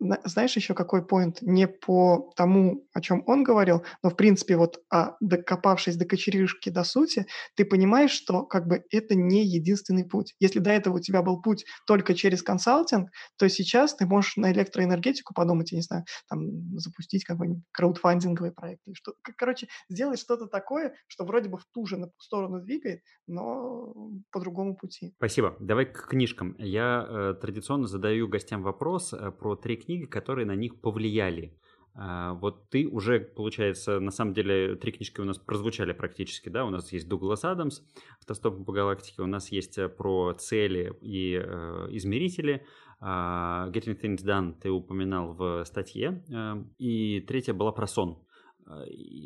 знаешь еще какой поинт? Не по тому, о чем он говорил, но в принципе вот а, докопавшись до кочерышки, до сути, ты понимаешь, что как бы это не единственный путь. Если до этого у тебя был путь только через консалтинг, то сейчас ты можешь на электроэнергетику подумать, я не знаю, там запустить какой-нибудь краудфандинговый проект или что. Короче, сделать что-то такое, что вроде бы в ту же сторону двигает, но по другому пути. Спасибо. Давай к книжкам. Я э, традиционно задаю гостям вопрос, про три книги, которые на них повлияли. А, вот ты уже, получается, на самом деле три книжки у нас прозвучали практически, да, у нас есть Дуглас Адамс, «Автостопом по галактике», у нас есть э, про цели и э, измерители, э, Getting Things Done ты упоминал в статье, э, и третья была про сон. А,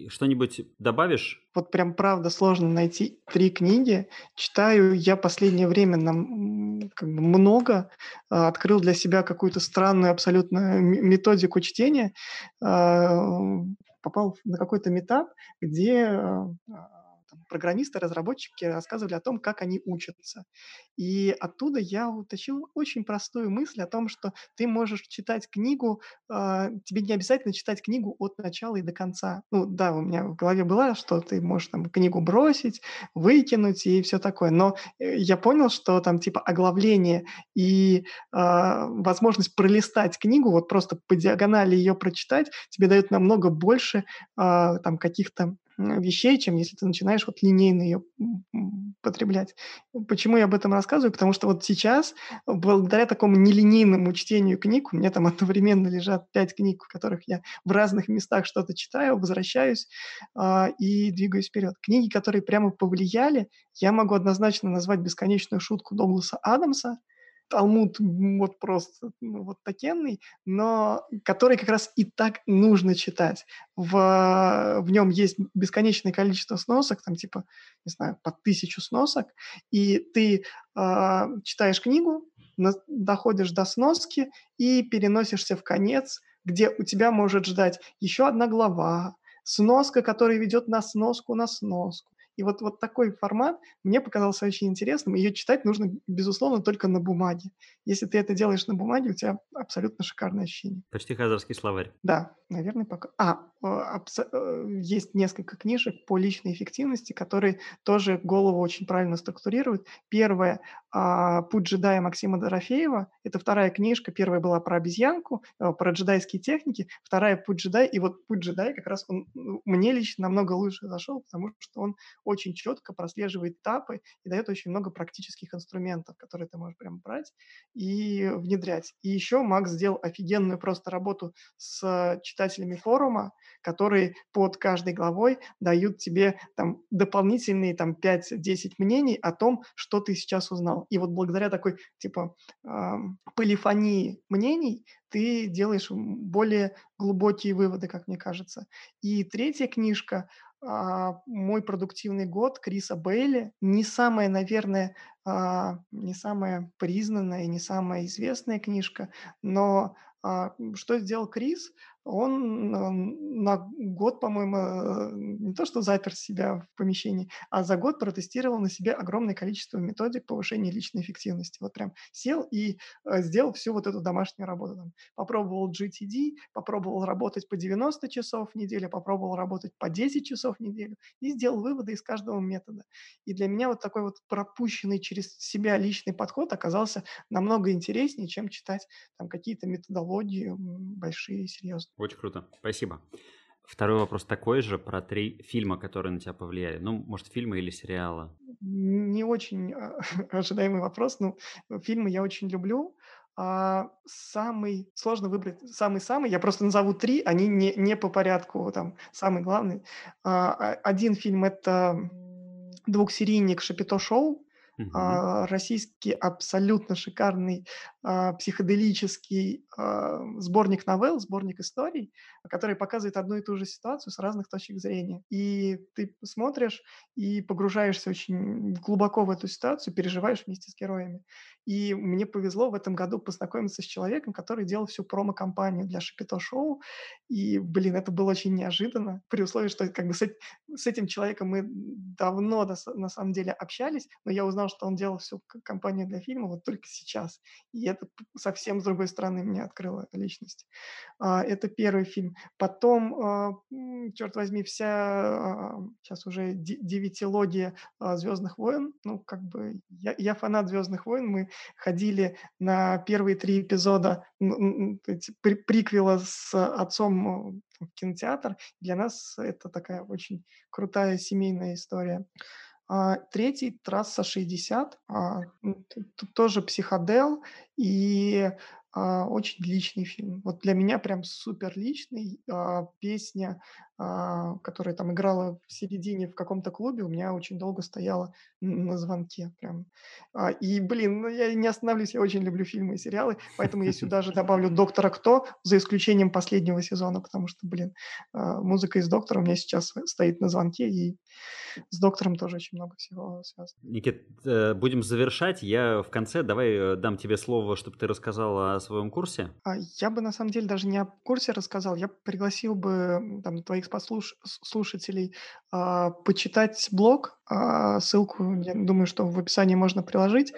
что-нибудь добавишь? Вот прям правда сложно найти три книги. Читаю я последнее время нам как бы много. А, открыл для себя какую-то странную абсолютно методику чтения. А, попал на какой-то метап, где программисты, разработчики рассказывали о том, как они учатся. И оттуда я утащил очень простую мысль о том, что ты можешь читать книгу, э, тебе не обязательно читать книгу от начала и до конца. Ну да, у меня в голове было, что ты можешь там книгу бросить, выкинуть и все такое. Но э, я понял, что там типа оглавление и э, возможность пролистать книгу, вот просто по диагонали ее прочитать, тебе дает намного больше э, там каких-то вещей, чем если ты начинаешь вот линейно ее потреблять. Почему я об этом рассказываю? Потому что вот сейчас, благодаря такому нелинейному чтению книг, у меня там одновременно лежат пять книг, в которых я в разных местах что-то читаю, возвращаюсь э, и двигаюсь вперед. Книги, которые прямо повлияли, я могу однозначно назвать «Бесконечную шутку» Догласа Адамса – Талмуд вот просто ну, вот такенный, но который как раз и так нужно читать. В, в нем есть бесконечное количество сносок, там типа, не знаю, по тысячу сносок, и ты э, читаешь книгу, на, доходишь до сноски и переносишься в конец, где у тебя может ждать еще одна глава, сноска, которая ведет на сноску на сноску, и вот, вот такой формат мне показался очень интересным. Ее читать нужно, безусловно, только на бумаге. Если ты это делаешь на бумаге, у тебя абсолютно шикарное ощущение. Почти хазарский словарь. Да, наверное, пока. А, абсо... Э, есть несколько книжек по личной эффективности, которые тоже голову очень правильно структурируют. Первая а, «Путь джедая» Максима Дорофеева. Это вторая книжка. Первая была про обезьянку, э, про джедайские техники. Вторая «Путь джедая». И вот «Путь джедая» как раз он ну, мне лично намного лучше зашел, потому что он очень четко прослеживает этапы и дает очень много практических инструментов, которые ты можешь прям брать и внедрять. И еще Макс сделал офигенную просто работу с читателями форума, которые под каждой главой дают тебе там дополнительные там 5-10 мнений о том, что ты сейчас узнал. И вот благодаря такой типа э, полифонии мнений ты делаешь более глубокие выводы, как мне кажется. И третья книжка «Мой продуктивный год» Криса Бейли. Не самая, наверное, а, не самая признанная не самая известная книжка, но а, что сделал Крис? Он на год, по-моему, э, не то что запер себя в помещении, а за год протестировал на себе огромное количество методик повышения личной эффективности. Вот прям сел и э, сделал всю вот эту домашнюю работу. Там, попробовал GTD, попробовал работать по 90 часов в неделю, попробовал работать по 10 часов в неделю и сделал выводы из каждого метода. И для меня вот такой вот пропущенный через себя личный подход оказался намного интереснее, чем читать там какие-то методологии большие серьезные. Очень круто. Спасибо. Второй вопрос такой же про три фильма, которые на тебя повлияли. Ну, может, фильмы или сериалы? Не очень а, ожидаемый вопрос. Ну, фильмы я очень люблю. А самый сложно выбрать самый-самый. Я просто назову три, они не, не по порядку. Там самый главный. А, а один фильм это двухсерийник Шапито Шоу. Угу. А, российский абсолютно шикарный а, психоделический сборник новелл, сборник историй, который показывает одну и ту же ситуацию с разных точек зрения. И ты смотришь и погружаешься очень глубоко в эту ситуацию, переживаешь вместе с героями. И мне повезло в этом году познакомиться с человеком, который делал всю промо-компанию для Шапито Шоу. И, блин, это было очень неожиданно, при условии, что как бы с, с этим человеком мы давно на, самом деле общались, но я узнал, что он делал всю компанию для фильма вот только сейчас. И это совсем с другой стороны мне открыло личность. А, это первый фильм. Потом, а, черт возьми, вся сейчас а, уже девятилогия «Звездных войн». Ну, как бы я, я фанат «Звездных войн». Мы ходили на первые три эпизода приквела с отцом в кинотеатр. Для нас это такая очень крутая семейная история. А, третий трасса 60, а, тут тоже психодел, и очень личный фильм. Вот для меня прям супер личный. А, песня, а, которая там играла в середине в каком-то клубе, у меня очень долго стояла на звонке прям. А, и, блин, ну я не остановлюсь, я очень люблю фильмы и сериалы, поэтому я сюда же добавлю «Доктора Кто», за исключением последнего сезона, потому что, блин, а, музыка из «Доктора» у меня сейчас стоит на звонке, и с «Доктором» тоже очень много всего связано. Никит, э, будем завершать. Я в конце давай э, дам тебе слово, чтобы ты рассказал о своем курсе. Я бы, на самом деле, даже не о курсе рассказал, я пригласил бы там твоих слушателей почитать блог, а, ссылку, я думаю, что в описании можно приложить.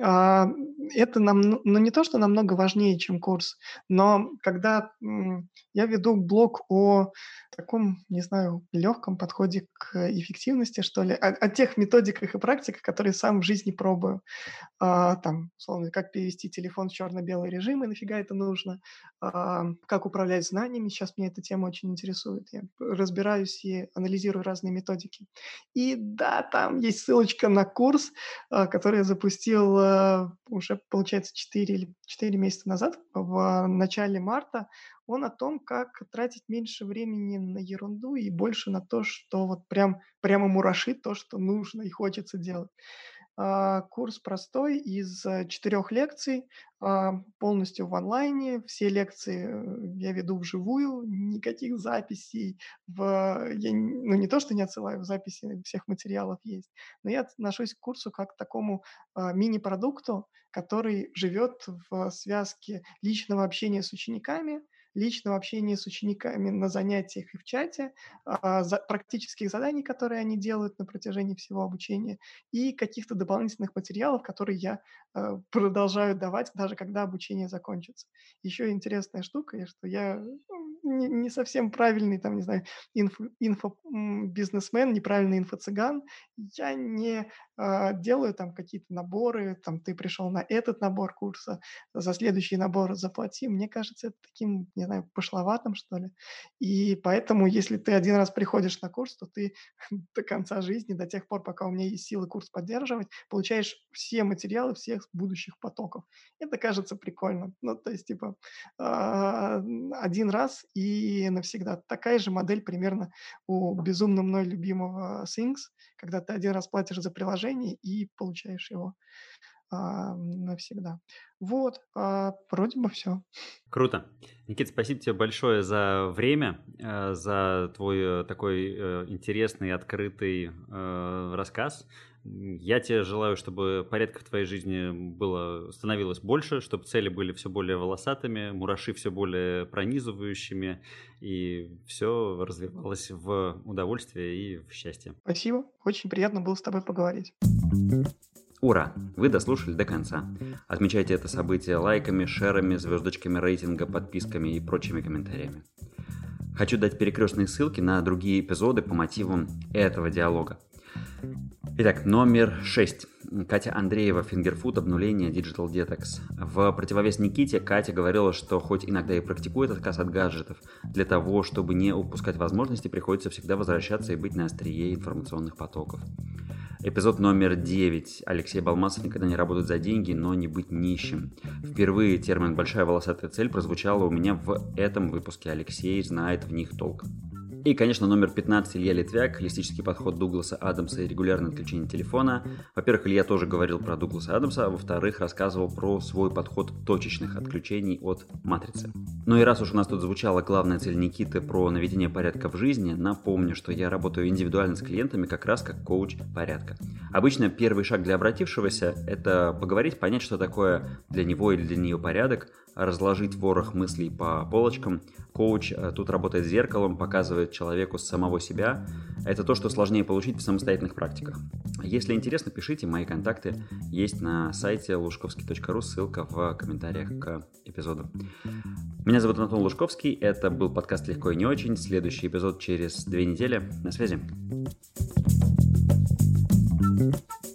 А, это нам, ну, ну, не то, что намного важнее, чем курс, но когда я веду блог о таком, не знаю, легком подходе к эффективности, что ли, о, о тех методиках и практиках, которые сам в жизни пробую. А, там, условно, как перевести телефон в черно-белый режим, и нафига это нужно, а, как управлять знаниями, сейчас меня эта тема очень интересует. Я разбираюсь и анализирую разные методики. И да, там есть ссылочка на курс, а, который я запустил а, уже, получается, 4 или 4 месяца назад, в начале марта. Он о том, как тратить меньше времени на ерунду и больше на то, что вот прям, прямо мурашит то, что нужно и хочется делать. А, курс простой из э, четырех лекций, а, полностью в онлайне. Все лекции э, я веду вживую, никаких записей. В, я, ну, не то, что не отсылаю, записи всех материалов есть, но я отношусь к курсу как к такому а, мини-продукту, который живет в связке личного общения с учениками – личного общения с учениками на занятиях и в чате, а, практических заданий, которые они делают на протяжении всего обучения, и каких-то дополнительных материалов, которые я а, продолжаю давать, даже когда обучение закончится. Еще интересная штука, что я не, не совсем правильный, там, не знаю, инфо, инфо-бизнесмен, неправильный инфо-цыган. Я не э, делаю там какие-то наборы, там, ты пришел на этот набор курса, за следующий набор заплати. Мне кажется, это таким, не знаю, пошловатым, что ли. И поэтому, если ты один раз приходишь на курс, то ты до конца жизни, до тех пор, пока у меня есть силы курс поддерживать, получаешь все материалы всех будущих потоков. Это кажется прикольно. Ну, то есть, типа, э, один раз и навсегда. Такая же модель примерно у безумно мной любимого Things, когда ты один раз платишь за приложение и получаешь его а, навсегда. Вот, а, вроде бы все. Круто. Никит, спасибо тебе большое за время, э, за твой э, такой э, интересный, открытый рассказ. Я тебе желаю, чтобы порядка в твоей жизни было, становилось больше, чтобы цели были все более волосатыми, мураши все более пронизывающими, и все развивалось в удовольствие и в счастье. Спасибо. Очень приятно было с тобой поговорить. Ура! Вы дослушали до конца. Отмечайте это событие лайками, шерами, звездочками рейтинга, подписками и прочими комментариями. Хочу дать перекрестные ссылки на другие эпизоды по мотивам этого диалога. Итак, номер 6. Катя Андреева, Фингерфуд, обнуление Digital Detox. В противовес Никите Катя говорила, что хоть иногда и практикует отказ от гаджетов, для того, чтобы не упускать возможности, приходится всегда возвращаться и быть на острие информационных потоков. Эпизод номер 9. Алексей Балмасов никогда не работает за деньги, но не быть нищим. Впервые термин «большая волосатая цель» прозвучало у меня в этом выпуске. Алексей знает в них толк. И, конечно, номер 15 Илья Литвяк, холистический подход Дугласа Адамса и регулярное отключение телефона. Во-первых, Илья тоже говорил про Дугласа Адамса, а во-вторых, рассказывал про свой подход точечных отключений от матрицы. Ну и раз уж у нас тут звучала главная цель Никиты про наведение порядка в жизни, напомню, что я работаю индивидуально с клиентами как раз как коуч порядка. Обычно первый шаг для обратившегося – это поговорить, понять, что такое для него или для нее порядок, разложить ворох мыслей по полочкам. Коуч э, тут работает зеркалом, показывает человеку самого себя. Это то, что сложнее получить в самостоятельных практиках. Если интересно, пишите, мои контакты есть на сайте лужковский.ру, ссылка в комментариях к эпизоду. Меня зовут Антон Лужковский, это был подкаст «Легко и не очень». Следующий эпизод через две недели. На связи. thank you